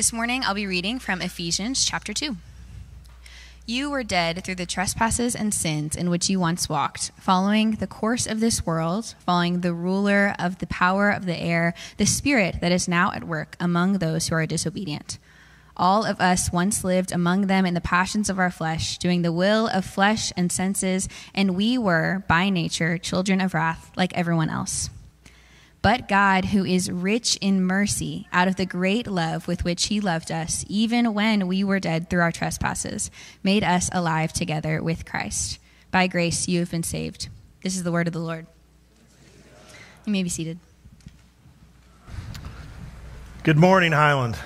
This morning I'll be reading from Ephesians chapter 2. You were dead through the trespasses and sins in which you once walked, following the course of this world, following the ruler of the power of the air, the spirit that is now at work among those who are disobedient. All of us once lived among them in the passions of our flesh, doing the will of flesh and senses, and we were, by nature, children of wrath like everyone else. But God, who is rich in mercy, out of the great love with which He loved us, even when we were dead through our trespasses, made us alive together with Christ. By grace you have been saved. This is the word of the Lord. You may be seated. Good morning, Highland.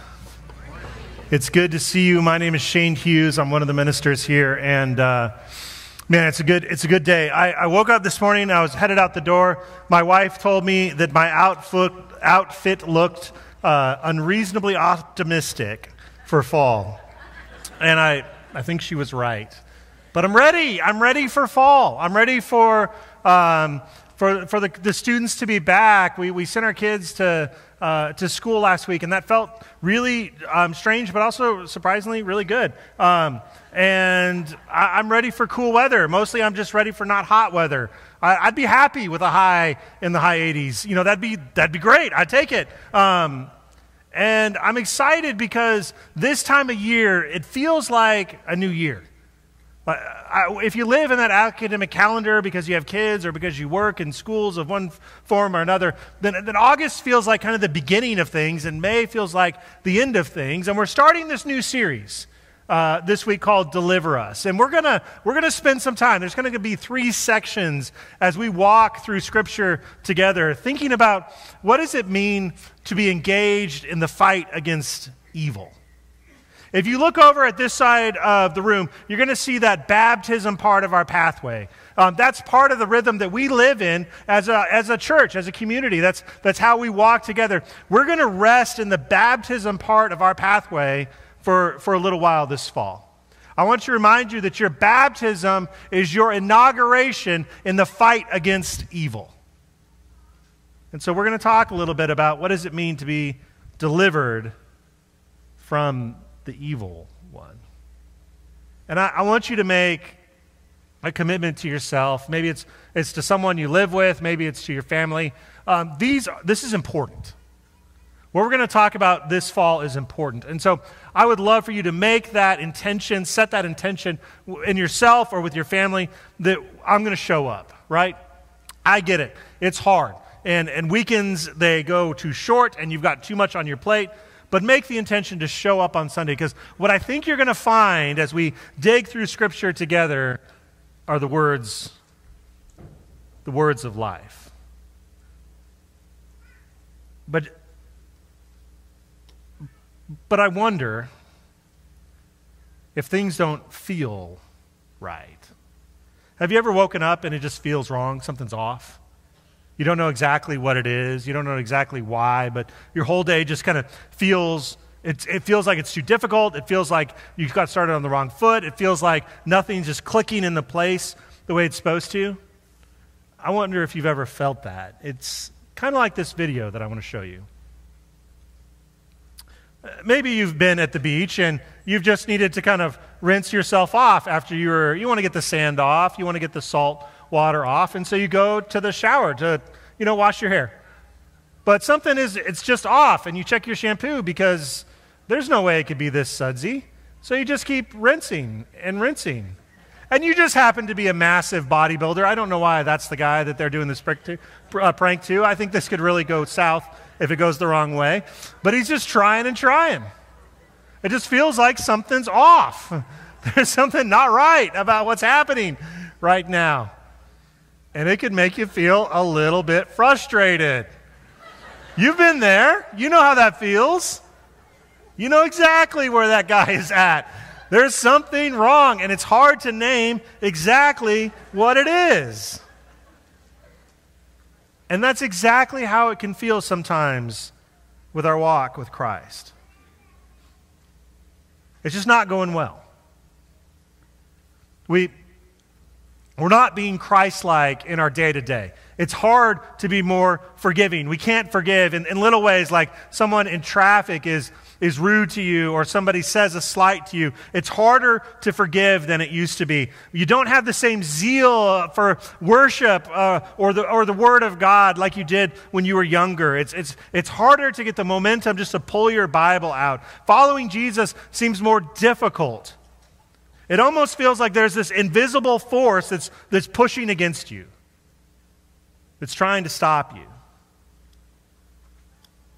It's good to see you. My name is Shane Hughes. I'm one of the ministers here, and uh, man, it's a good it's a good day. I, I, woke up this morning. I was headed out the door. My wife told me that my outfit outfit looked uh, unreasonably optimistic for fall, and I I think she was right. But I'm ready. I'm ready for fall. I'm ready for. Um, for, for the, the students to be back, we, we sent our kids to, uh, to school last week, and that felt really um, strange, but also surprisingly really good. Um, and I, am ready for cool weather. Mostly, I'm just ready for not hot weather. I, would be happy with a high in the high 80s. You know, that'd be, that'd be great. I'd take it. Um, and I'm excited because this time of year, it feels like a new year. If you live in that academic calendar because you have kids or because you work in schools of one form or another, then, then August feels like kind of the beginning of things, and May feels like the end of things. And we're starting this new series. Uh, this week called Deliver Us. And we're going to we're gonna spend some time. There's going to be three sections as we walk through Scripture together, thinking about what does it mean to be engaged in the fight against evil. If you look over at this side of the room, you're going to see that baptism part of our pathway. Um, that's part of the rhythm that we live in as a, as a church, as a community. That's, that's how we walk together. We're going to rest in the baptism part of our pathway for, for a little while this fall. I want to remind you that your baptism is your inauguration in the fight against evil. And so we're going to talk a little bit about what does it mean to be delivered from the evil one. And I, I want you to make a commitment to yourself. Maybe it's, it's to someone you live with, maybe it's to your family. Um, these, this is important. What we're going to talk about this fall is important. And so I would love for you to make that intention, set that intention in yourself or with your family that I'm going to show up, right? I get it. It's hard. And, and weekends, they go too short and you've got too much on your plate but make the intention to show up on Sunday because what I think you're going to find as we dig through Scripture together are the words, the words of life. But, but I wonder if things don't feel right. Have you ever woken up and it just feels wrong? Something's off? You don't know exactly what it is. You don't know exactly why, but your whole day just kind of feels it, it feels like it's too difficult. It feels like you got started on the wrong foot. It feels like nothing's just clicking in the place the way it's supposed to. I wonder if you've ever felt that. It's kind of like this video that I want to show you. Uh, maybe you've been at the beach and you've just needed to kind of rinse yourself off after you were, you want to get the sand off, you want to get the salt water off, and so you go to the shower to, you know, wash your hair. But something is, it's just off, and you check your shampoo because there's no way it could be this sudsy. So you just keep rinsing and rinsing. And you just happen to be a massive bodybuilder. I don't know why that's the guy that they're doing this prank to. Uh, prank to. I think this could really go south if it goes the wrong way. But he's just trying and trying. It just feels like something's off. There's something not right about what's happening right now and it can make you feel a little bit frustrated. You've been there, you know how that feels. You know exactly where that guy is at. There's something wrong, and it's hard to name exactly what it is. And that's exactly how it can feel sometimes with our walk with Christ. It's just not going well. We we're not being Christ like in our day to day. It's hard to be more forgiving. We can't forgive in, in little ways, like someone in traffic is, is rude to you or somebody says a slight to you. It's harder to forgive than it used to be. You don't have the same zeal for worship uh, or, the, or the Word of God like you did when you were younger. It's, it's, it's harder to get the momentum just to pull your Bible out. Following Jesus seems more difficult. It almost feels like there's this invisible force that's, that's pushing against you, that's trying to stop you.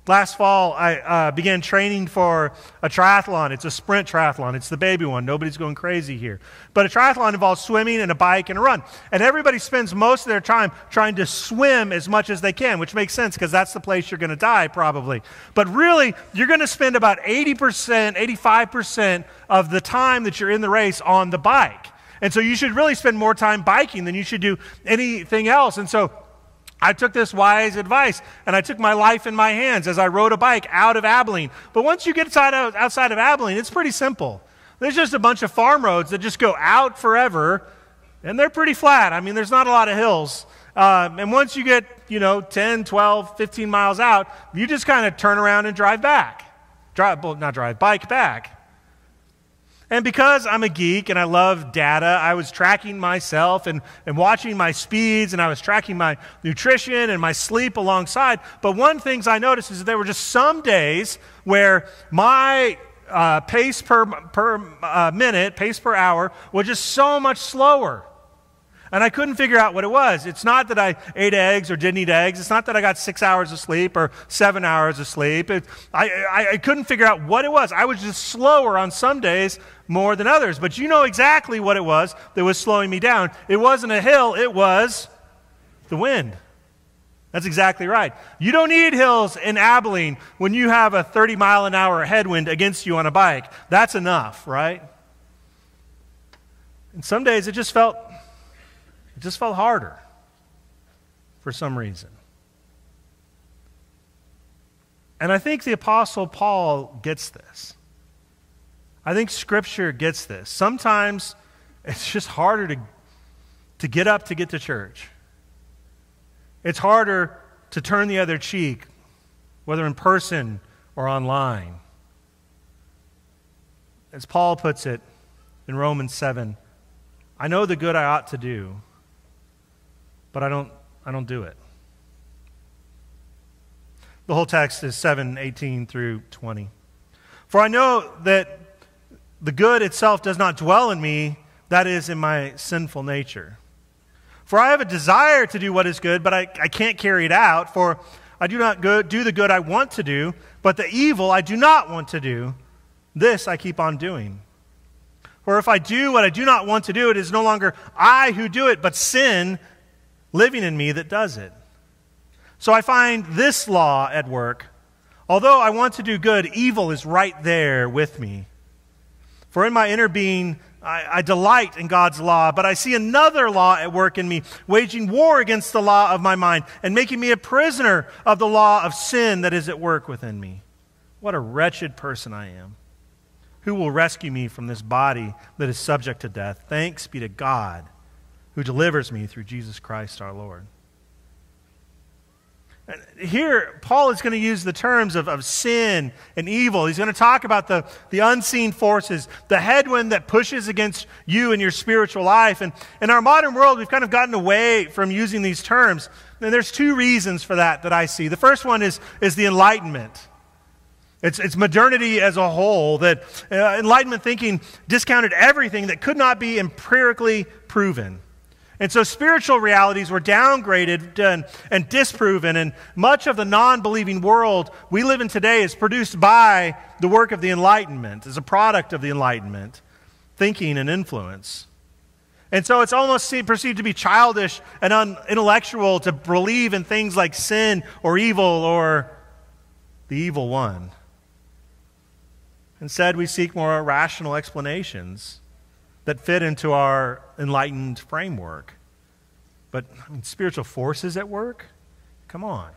Last fall, I uh, began training for a triathlon. It's a sprint triathlon. It's the baby one. Nobody's going crazy here. But a triathlon involves swimming and a bike and a run. And everybody spends most of their time trying to swim as much as they can, which makes sense because that's the place you're going to die, probably. But really, you're going to spend about 80%, 85% of the time that you're in the race on the bike. And so you should really spend more time biking than you should do anything else. And so I took this wise advice and I took my life in my hands as I rode a bike out of Abilene. But once you get outside of, outside of Abilene, it's pretty simple. There's just a bunch of farm roads that just go out forever, and they're pretty flat. I mean, there's not a lot of hills. Um, and once you get, you know, 10, 12, 15 miles out, you just kind of turn around and drive back. Drive, well, not drive, bike back. And because I'm a geek and I love data, I was tracking myself and, and watching my speeds and I was tracking my nutrition and my sleep alongside. But one things I noticed is that there were just some days where my uh, pace per, per uh, minute, pace per hour, was just so much slower. And I couldn't figure out what it was. It's not that I ate eggs or didn't eat eggs. It's not that I got six hours of sleep or seven hours of sleep. It, I, I, I couldn't figure out what it was. I was just slower on some days more than others. But you know exactly what it was that was slowing me down. It wasn't a hill, it was the wind. That's exactly right. You don't need hills in Abilene when you have a 30 mile an hour headwind against you on a bike. That's enough, right? And some days it just felt it just felt harder for some reason. And I think the Apostle Paul gets this. I think Scripture gets this. Sometimes it's just harder to, to get up to get to church. It's harder to turn the other cheek, whether in person or online. As Paul puts it in Romans 7, I know the good I ought to do, but I don't, I don't do it. The whole text is 7 18 through 20. For I know that the good itself does not dwell in me, that is, in my sinful nature. For I have a desire to do what is good, but I, I can't carry it out. For I do not go, do the good I want to do, but the evil I do not want to do, this I keep on doing. For if I do what I do not want to do, it is no longer I who do it, but sin living in me that does it. So I find this law at work. Although I want to do good, evil is right there with me. For in my inner being, I, I, delight in God's law, but I see another law at work in me, waging war against the law of my mind and making me a prisoner of the law of sin that is at work within me. What a wretched person I am. Who will rescue me from this body that is subject to death? Thanks be to God who delivers me through Jesus Christ our Lord. Here, Paul is going to use the terms of, of sin and evil. He's going to talk about the, the unseen forces, the headwind that pushes against you and your spiritual life. And in our modern world, we've kind of gotten away from using these terms. And there's two reasons for that that I see. The first one is, is the Enlightenment. It's, it's modernity as a whole that uh, Enlightenment thinking discounted everything that could not be empirically proven. And so spiritual realities were downgraded and, and disproven, and much of the non believing world we live in today is produced by the work of the Enlightenment, as a product of the Enlightenment, thinking and influence. And so it's almost perceived to be childish and unintellectual to believe in things like sin or evil or the evil one. Instead, we seek more rational explanations that fit into our enlightened framework. But I mean, spiritual forces at work? Come on.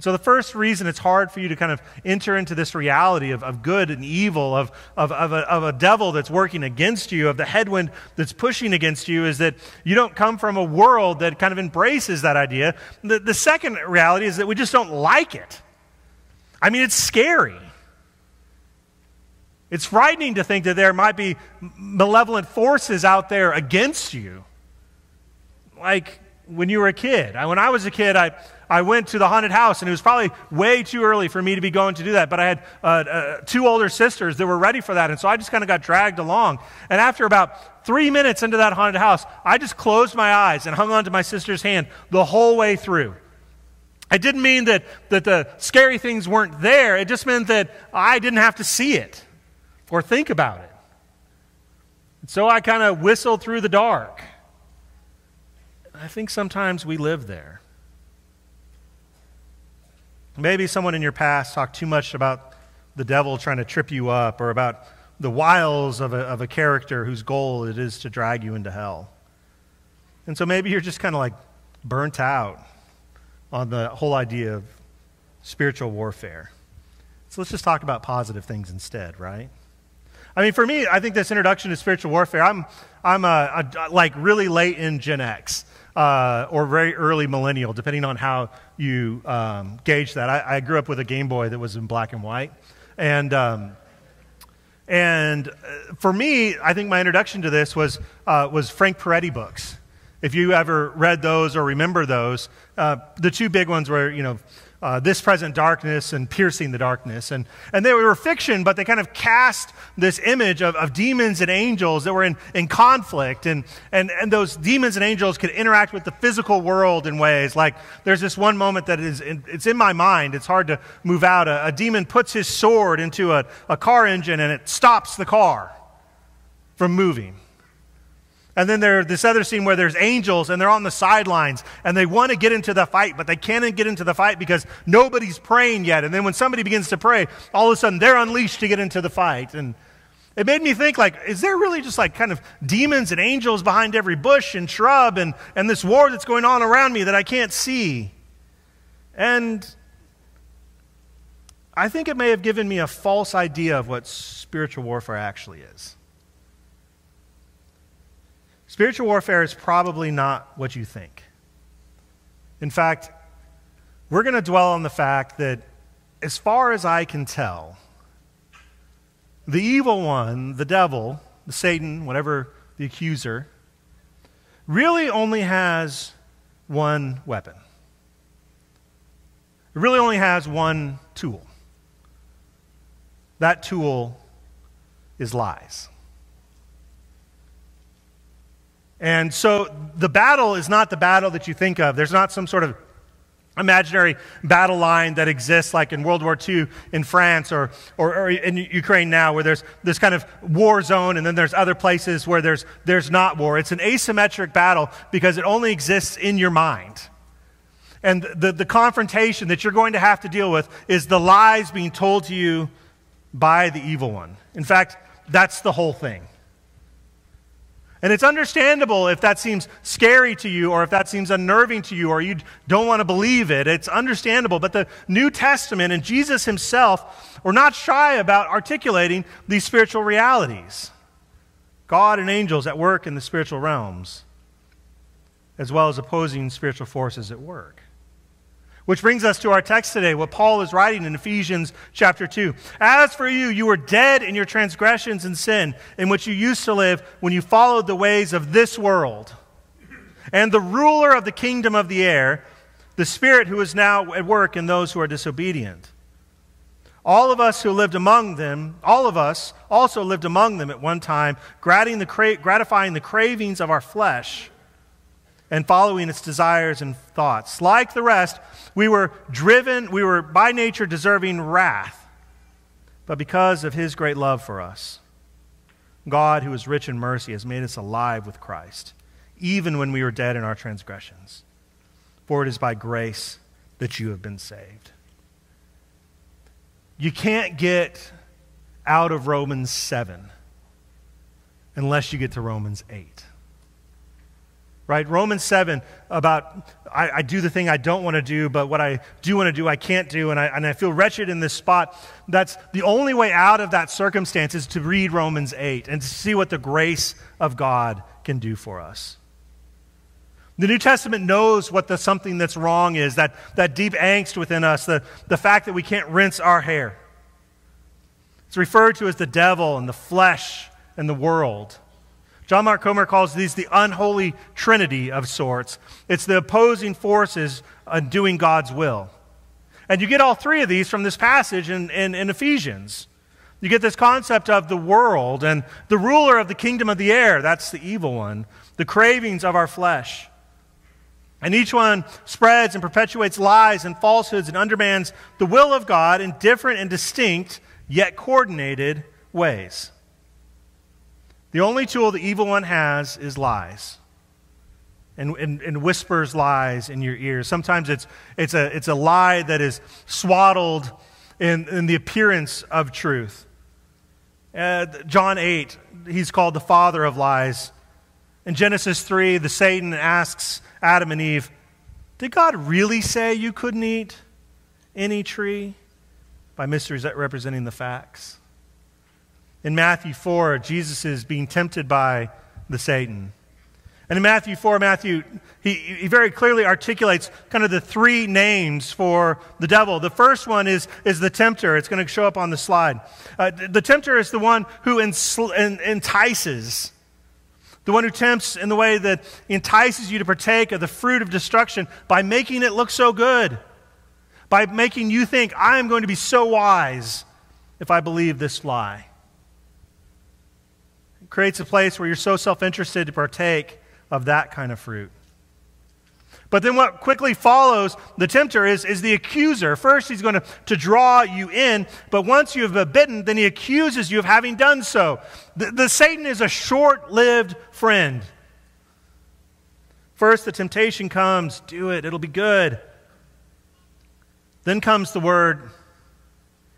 So, the first reason it's hard for you to kind of enter into this reality of, of good and evil, of, of, of, a, of a devil that's working against you, of the headwind that's pushing against you, is that you don't come from a world that kind of embraces that idea. The, the second reality is that we just don't like it. I mean, it's scary. It's frightening to think that there might be malevolent forces out there against you. Like when you were a kid. When I was a kid, I, I went to the haunted house, and it was probably way too early for me to be going to do that. But I had uh, uh, two older sisters that were ready for that, and so I just kind of got dragged along. And after about three minutes into that haunted house, I just closed my eyes and hung onto my sister's hand the whole way through. It didn't mean that, that the scary things weren't there, it just meant that I didn't have to see it or think about it. And so I kind of whistled through the dark. I think sometimes we live there. Maybe someone in your past talked too much about the devil trying to trip you up or about the wiles of a, of a character whose goal it is to drag you into hell. And so maybe you're just kind of like burnt out on the whole idea of spiritual warfare. So let's just talk about positive things instead, right? I mean, for me, I think this introduction to spiritual warfare, I'm, I'm a, a, like really late in Gen X uh, or very early millennial, depending on how you um, gauge that. I, I, grew up with a Game Boy that was in black and white. And, um, and uh, for me, I think my introduction to this was, uh, was Frank Peretti books. If you ever read those or remember those, uh, the two big ones were, you know, uh, This Present Darkness and Piercing the Darkness. And, and they were fiction, but they kind of cast this image of, of demons and angels that were in, in conflict. And, and, and those demons and angels could interact with the physical world in ways. Like there's this one moment that is in, it's in my mind. It's hard to move out. A, a demon puts his sword into a, a car engine and it stops the car from moving. And then there's this other scene where there's angels and they're on the sidelines and they want to get into the fight, but they can't get into the fight because nobody's praying yet. And then when somebody begins to pray, all of a sudden they're unleashed to get into the fight. And it made me think, like, is there really just like kind of demons and angels behind every bush and shrub and, and this war that's going on around me that I can't see? And I think it may have given me a false idea of what spiritual warfare actually is. Spiritual warfare is probably not what you think. In fact, we're going to dwell on the fact that, as far as I can tell, the evil one, the devil, the Satan, whatever the accuser, really only has one weapon. It really only has one tool. That tool is lies. And so the battle is not the battle that you think of. There's not some sort of imaginary battle line that exists like in World War II in France or, or, or, in Ukraine now where there's this kind of war zone and then there's other places where there's, there's not war. It's an asymmetric battle because it only exists in your mind. And the, the confrontation that you're going to have to deal with is the lies being told to you by the evil one. In fact, that's the whole thing. And it's understandable if that seems scary to you or if that seems unnerving to you or you don't want to believe it. It's understandable. But the New Testament and Jesus himself were not shy about articulating these spiritual realities God and angels at work in the spiritual realms, as well as opposing spiritual forces at work. Which brings us to our text today, what Paul is writing in Ephesians chapter 2. As for you, you were dead in your transgressions and sin, in which you used to live when you followed the ways of this world. And the ruler of the kingdom of the air, the Spirit who is now at work in those who are disobedient. All of us who lived among them, all of us also lived among them at one time, gratifying the cravings of our flesh and following its desires and thoughts. Like the rest, we were driven, we were by nature deserving wrath. But because of his great love for us, God, who is rich in mercy, has made us alive with Christ, even when we were dead in our transgressions. For it is by grace that you have been saved. You can't get out of Romans 7 unless you get to Romans 8 right? Romans 7 about I, I do the thing I don't want to do, but what I do want to do, I can't do, and I, and I feel wretched in this spot. That's the only way out of that circumstance is to read Romans 8 and to see what the grace of God can do for us. The New Testament knows what the something that's wrong is, that, that deep angst within us, the, the fact that we can't rinse our hair. It's referred to as the devil and the flesh and the world. John Mark Comer calls these the unholy trinity of sorts. It's the opposing forces uh, doing God's will. And you get all three of these from this passage in, in, in, Ephesians. You get this concept of the world and the ruler of the kingdom of the air, that's the evil one, the cravings of our flesh. And each one spreads and perpetuates lies and falsehoods and undermines the will of God in different and distinct, yet coordinated ways. The only tool the evil one has is lies. And, and, and, whispers lies in your ears. Sometimes it's, it's, a, it's a lie that is swaddled in, in the appearance of truth. Uh, John 8, he's called the father of lies. In Genesis 3, the Satan asks Adam and Eve, Did God really say you couldn't eat any tree? By misrepresenting the facts. In Matthew 4, Jesus is being tempted by the Satan. And in Matthew 4, Matthew, he, he very clearly articulates kind of the three names for the devil. The first one is, is the tempter. It's going to show up on the slide. Uh, the tempter is the one who entices, the one who tempts in the way that entices you to partake of the fruit of destruction by making it look so good, by making you think, I am going to be so wise if I believe this lie creates a place where you're so self interested to partake of that kind of fruit. But then what quickly follows the tempter is, is the accuser. First, he's going to, to draw you in, but once you have been bitten, then he accuses you of having done so. The, the Satan is a short lived friend. First, the temptation comes do it, it'll be good. Then comes the word,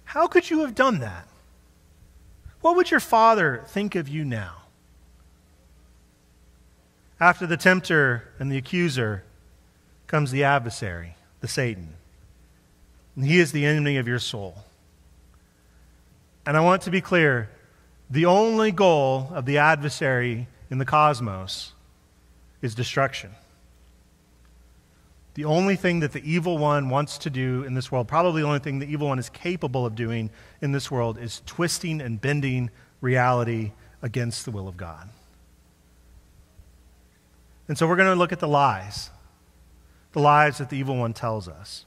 How could you have done that? What would your father think of you now? After the tempter and the accuser comes the adversary, the Satan. And he is the enemy of your soul. And I want to be clear the only goal of the adversary in the cosmos is destruction. The only thing that the evil one wants to do in this world, probably the only thing the evil one is capable of doing in this world, is twisting and bending reality against the will of God. And so we're going to look at the lies, the lies that the evil one tells us.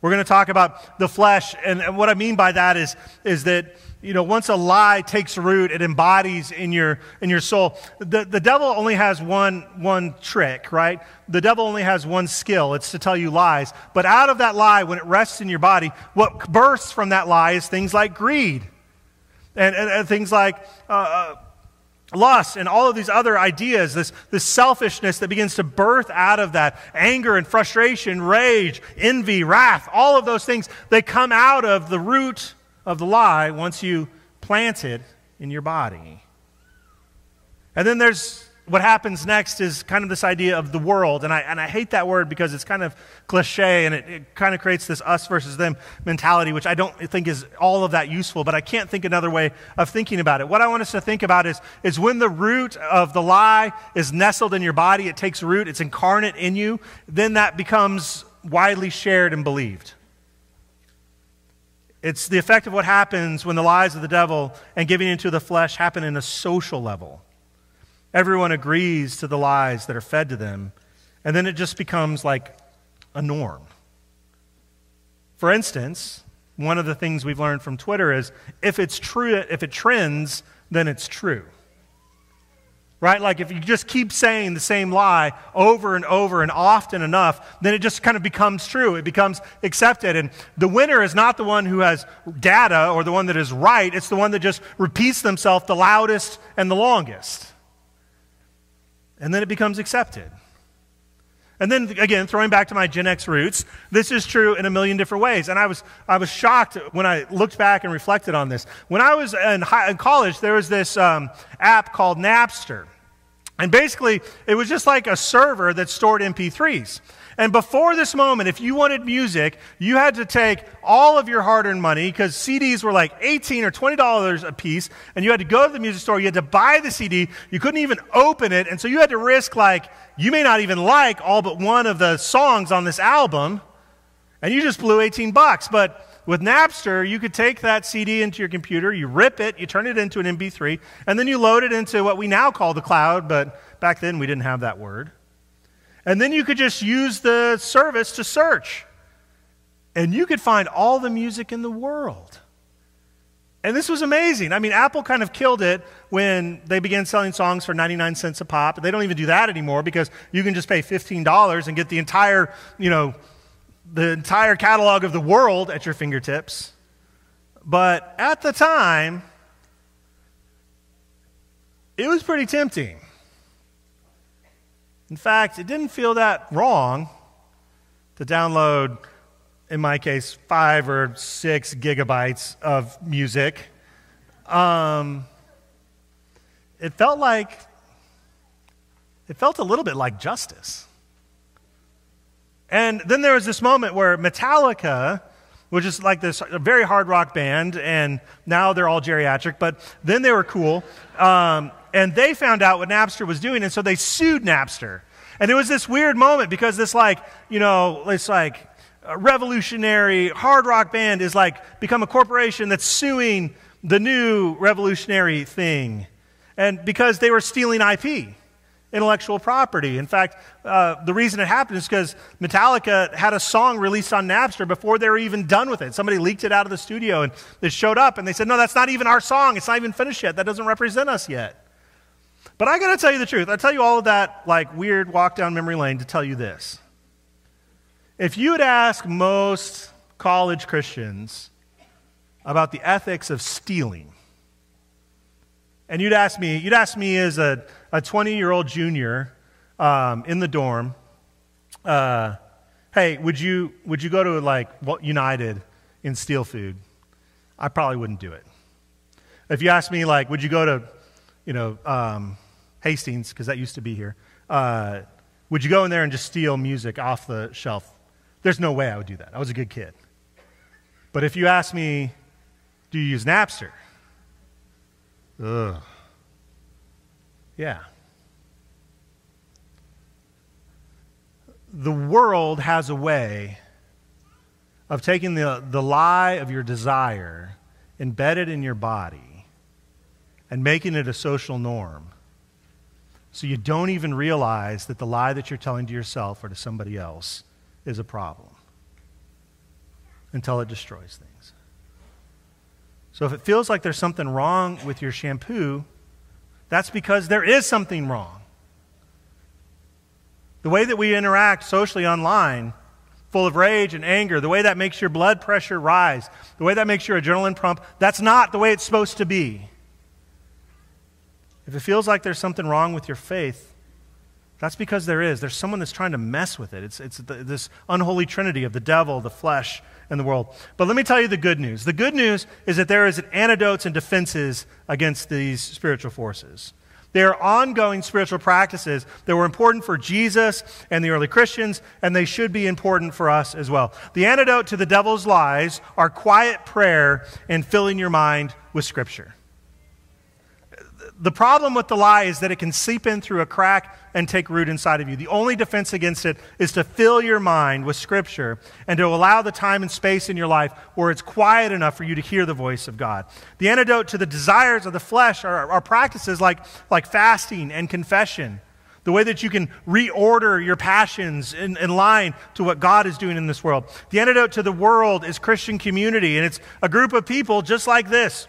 We're going to talk about the flesh, and what I mean by that is, is that you know, once a lie takes root, it embodies in your, in your soul. The, the devil only has one, one trick, right? The devil only has one skill. It's to tell you lies. But out of that lie, when it rests in your body, what bursts from that lie is things like greed and, and, and things like uh, uh lust and all of these other ideas, this, this selfishness that begins to birth out of that anger and frustration, rage, envy, wrath, all of those things, they come out of the root of the lie once you plant it in your body. And then there's what happens next is kind of this idea of the world. And I, and I hate that word because it's kind of cliche and it, it kind of creates this us versus them mentality, which I don't think is all of that useful, but I can't think another way of thinking about it. What I want us to think about is, is when the root of the lie is nestled in your body, it takes root, it's incarnate in you, then that becomes widely shared and believed. It's the effect of what happens when the lies of the devil and giving into the flesh happen in a social level. Everyone agrees to the lies that are fed to them, and then it just becomes like a norm. For instance, one of the things we've learned from Twitter is if it's true, if it trends, then it's true right? Like if you just keep saying the same lie over and over and often enough, then it just kind of becomes true. It becomes accepted. And the winner is not the one who has data or the one that is right, it's the one that just repeats themselves the loudest and the longest. And then it becomes accepted. And then again, throwing back to my Gen X roots, this is true in a million different ways. And I was, I was shocked when I looked back and reflected on this. When I was in, high, in college, there was this um, app called Napster. And basically, it was just like a server that stored MP3s. And before this moment, if you wanted music, you had to take all of your hard earned money because CDs were like 18 or $20 a piece, and you had to go to the music store. You had to buy the CD. You couldn't even open it. And so you had to risk, like, you may not even like all but one of the songs on this album, and you just blew 18 bucks. But with Napster, you could take that CD into your computer, you rip it, you turn it into an MP3, and then you load it into what we now call the cloud, but back then we didn't have that word. And then you could just use the service to search. And you could find all the music in the world. And this was amazing. I mean, Apple kind of killed it when they began selling songs for 99 cents a pop. They don't even do that anymore because you can just pay $15 and get the entire, you know, the entire catalog of the world at your fingertips. But at the time, it was pretty tempting. In fact, it didn't feel that wrong to download, in my case, five or six gigabytes of music. Um, it felt like, it felt a little bit like justice. And then there was this moment where Metallica, which is like this very hard rock band, and now they're all geriatric, but then they were cool. Um, and they found out what Napster was doing, and so they sued Napster. And it was this weird moment because this, like, you know, it's like revolutionary hard rock band is like become a corporation that's suing the new revolutionary thing. And because they were stealing IP, intellectual property. In fact, uh, the reason it happened is because Metallica had a song released on Napster before they were even done with it. Somebody leaked it out of the studio and it showed up and they said, No, that's not even our song. It's not even finished yet. That doesn't represent us yet. But I got to tell you the truth. I tell you all of that like weird walk down memory lane to tell you this. If you would ask most college Christians about the ethics of stealing, and you'd ask me, you'd ask me as a, a 20 year old junior um, in the dorm, uh, hey, would you, would you go to like United and steal food? I probably wouldn't do it. If you ask me, like, would you go to, you know, um, Hastings, because that used to be here, uh, would you go in there and just steal music off the shelf? There's no way I would do that. I was a good kid. But if you ask me, do you use Napster? Ugh. Yeah. The world has a way of taking the, the lie of your desire embedded in your body and making it a social norm so you don't even realize that the lie that you're telling to yourself or to somebody else is a problem until it destroys things. So if it feels like there's something wrong with your shampoo, that's because there is something wrong. The way that we interact socially online, full of rage and anger, the way that makes your blood pressure rise, the way that makes your adrenaline pump, that's not the way it's supposed to be. If it feels like there's something wrong with your faith, that's because there is. There's someone that's trying to mess with it. It's, it's the, this unholy trinity of the devil, the flesh, and the world. But let me tell you the good news. The good news is that there is antidotes and defenses against these spiritual forces. They are ongoing spiritual practices that were important for Jesus and the early Christians, and they should be important for us as well. The antidote to the devil's lies are quiet prayer and filling your mind with Scripture the problem with the lie is that it can seep in through a crack and take root inside of you. The only defense against it is to fill your mind with Scripture and to allow the time and space in your life where it's quiet enough for you to hear the voice of God. The antidote to the desires of the flesh are, are practices like, like fasting and confession. The way that you can reorder your passions in, in line to what God is doing in this world. The antidote to the world is Christian community, and it's a group of people just like this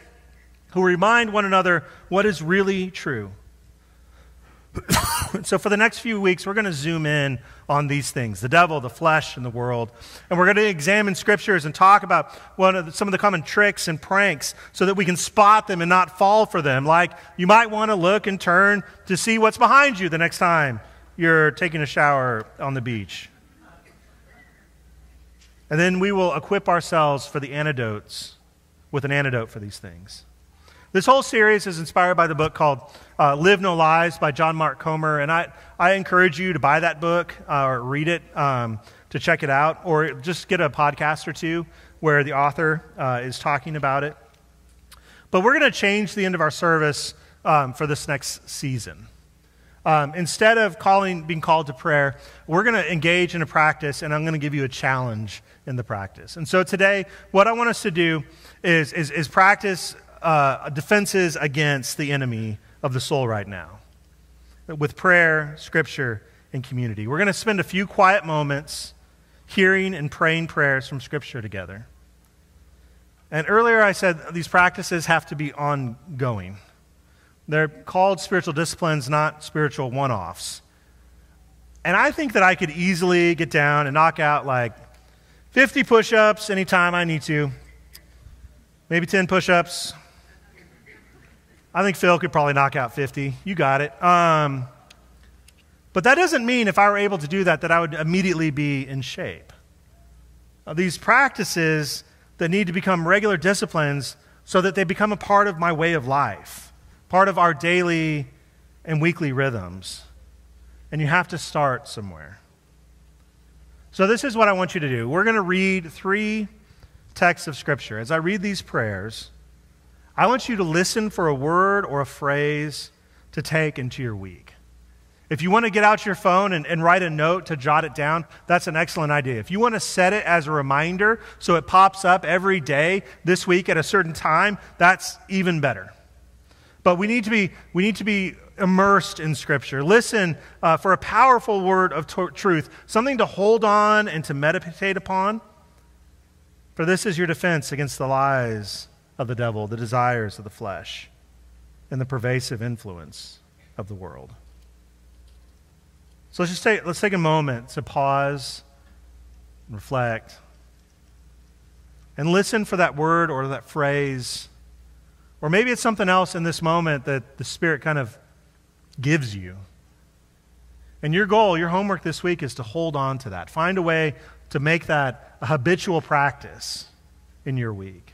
who remind one another what is really true. so, for the next few weeks, we're going to zoom in on these things the devil, the flesh, and the world. And we're going to examine scriptures and talk about of the, some of the common tricks and pranks so that we can spot them and not fall for them. Like you might want to look and turn to see what's behind you the next time you're taking a shower on the beach. And then we will equip ourselves for the antidotes with an antidote for these things. This whole series is inspired by the book called uh, Live No Lies by John Mark Comer. And I, I encourage you to buy that book uh, or read it um, to check it out, or just get a podcast or two where the author uh, is talking about it. But we're going to change the end of our service um, for this next season. Um, instead of calling, being called to prayer, we're going to engage in a practice, and I'm going to give you a challenge in the practice. And so today, what I want us to do is, is, is practice uh, defenses against the enemy of the soul right now with prayer, scripture, and community. We're going to spend a few quiet moments hearing and praying prayers from scripture together. And earlier I said these practices have to be ongoing. They're called spiritual disciplines, not spiritual one offs. And I think that I could easily get down and knock out like 50 push ups anytime I need to, maybe 10 push ups. I think Phil could probably knock out 50. You got it. Um, but that doesn't mean if I were able to do that, that I would immediately be in shape. These practices that need to become regular disciplines so that they become a part of my way of life, part of our daily and weekly rhythms. And you have to start somewhere. So, this is what I want you to do. We're going to read three texts of Scripture. As I read these prayers, I want you to listen for a word or a phrase to take into your week. If you want to get out your phone and, and, write a note to jot it down, that's an excellent idea. If you want to set it as a reminder so it pops up every day this week at a certain time, that's even better. But we need to be, we need to be immersed in Scripture. Listen uh, for a powerful word of t- truth, something to hold on and to meditate upon. For this is your defense against the lies of the devil, the desires of the flesh, and the pervasive influence of the world. So let's just take, let's take a moment to pause and reflect and listen for that word or that phrase. Or maybe it's something else in this moment that the Spirit kind of gives you. And your goal, your homework this week is to hold on to that. Find a way to make that a habitual practice in your week.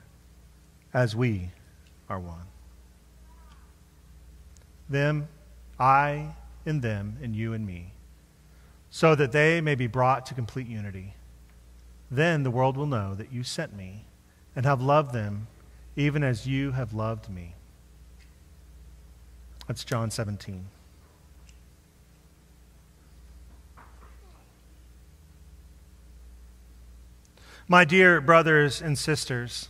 as we are one them, I in them, and you and me, so that they may be brought to complete unity. Then the world will know that you sent me and have loved them even as you have loved me. That's John 17. My dear brothers and sisters,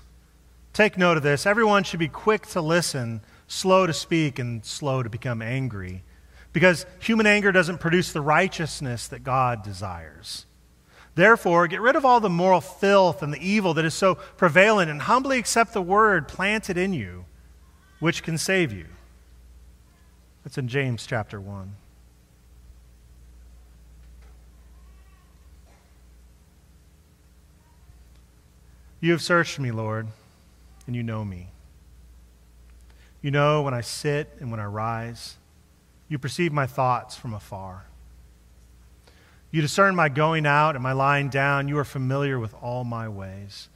take note of this. Everyone should be quick to listen slow to speak and slow to become angry. Because human anger doesn't produce the righteousness that God desires. Therefore, get rid of all the moral filth and the evil that is so prevalent and humbly accept the word planted in you, which can save you. That's in James chapter 1. You have searched me, Lord, and you know me. You know when I sit and when I rise. You perceive my thoughts from afar. You discern my going out and my lying down. You are familiar with all my ways.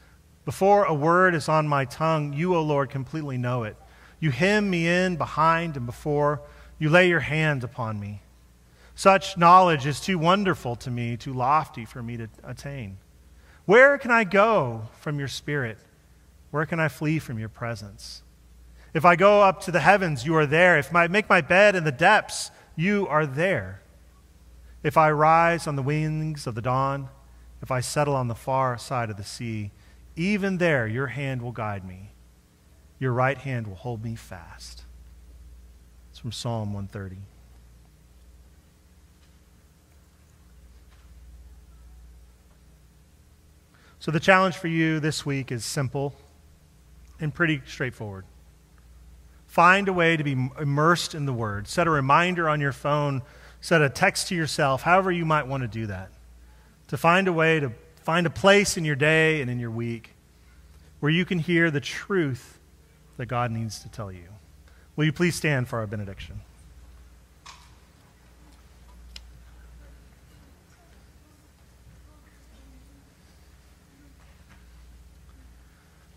Before a word is on my tongue, you, O Lord, completely know it. You hem me in behind and before. You lay your hand upon me. Such knowledge is too wonderful to me, too lofty for me to attain. Where can I go from your spirit? Where can I flee from your presence? If I go up to the heavens, you are there. If I make my bed in the depths, you are there. If I rise on the wings of the dawn, if I settle on the far side of the sea, even there your hand will guide me. Your right hand will hold me fast. It's from Psalm 130. So, the challenge for you this week is simple and pretty straightforward. Find a way to be immersed in the Word. Set a reminder on your phone, set a text to yourself, however you might want to do that. To find a way to find a place in your day and in your week where you can hear the truth that God needs to tell you. Will you please stand for our benediction?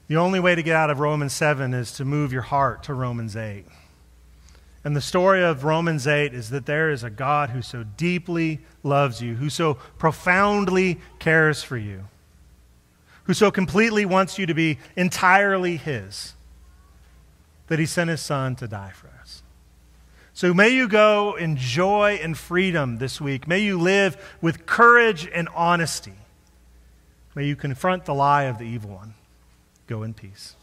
The only way to get out of Romans 7 is to move your heart to Romans 8. And the story of Romans 8 is that there is a God who so deeply loves you, who so profoundly cares for you, who so completely wants you to be entirely His, that He sent His Son to die for us. So may you go in joy and freedom this week. May you live with courage and honesty. May you confront the lie of the evil one. Go in peace.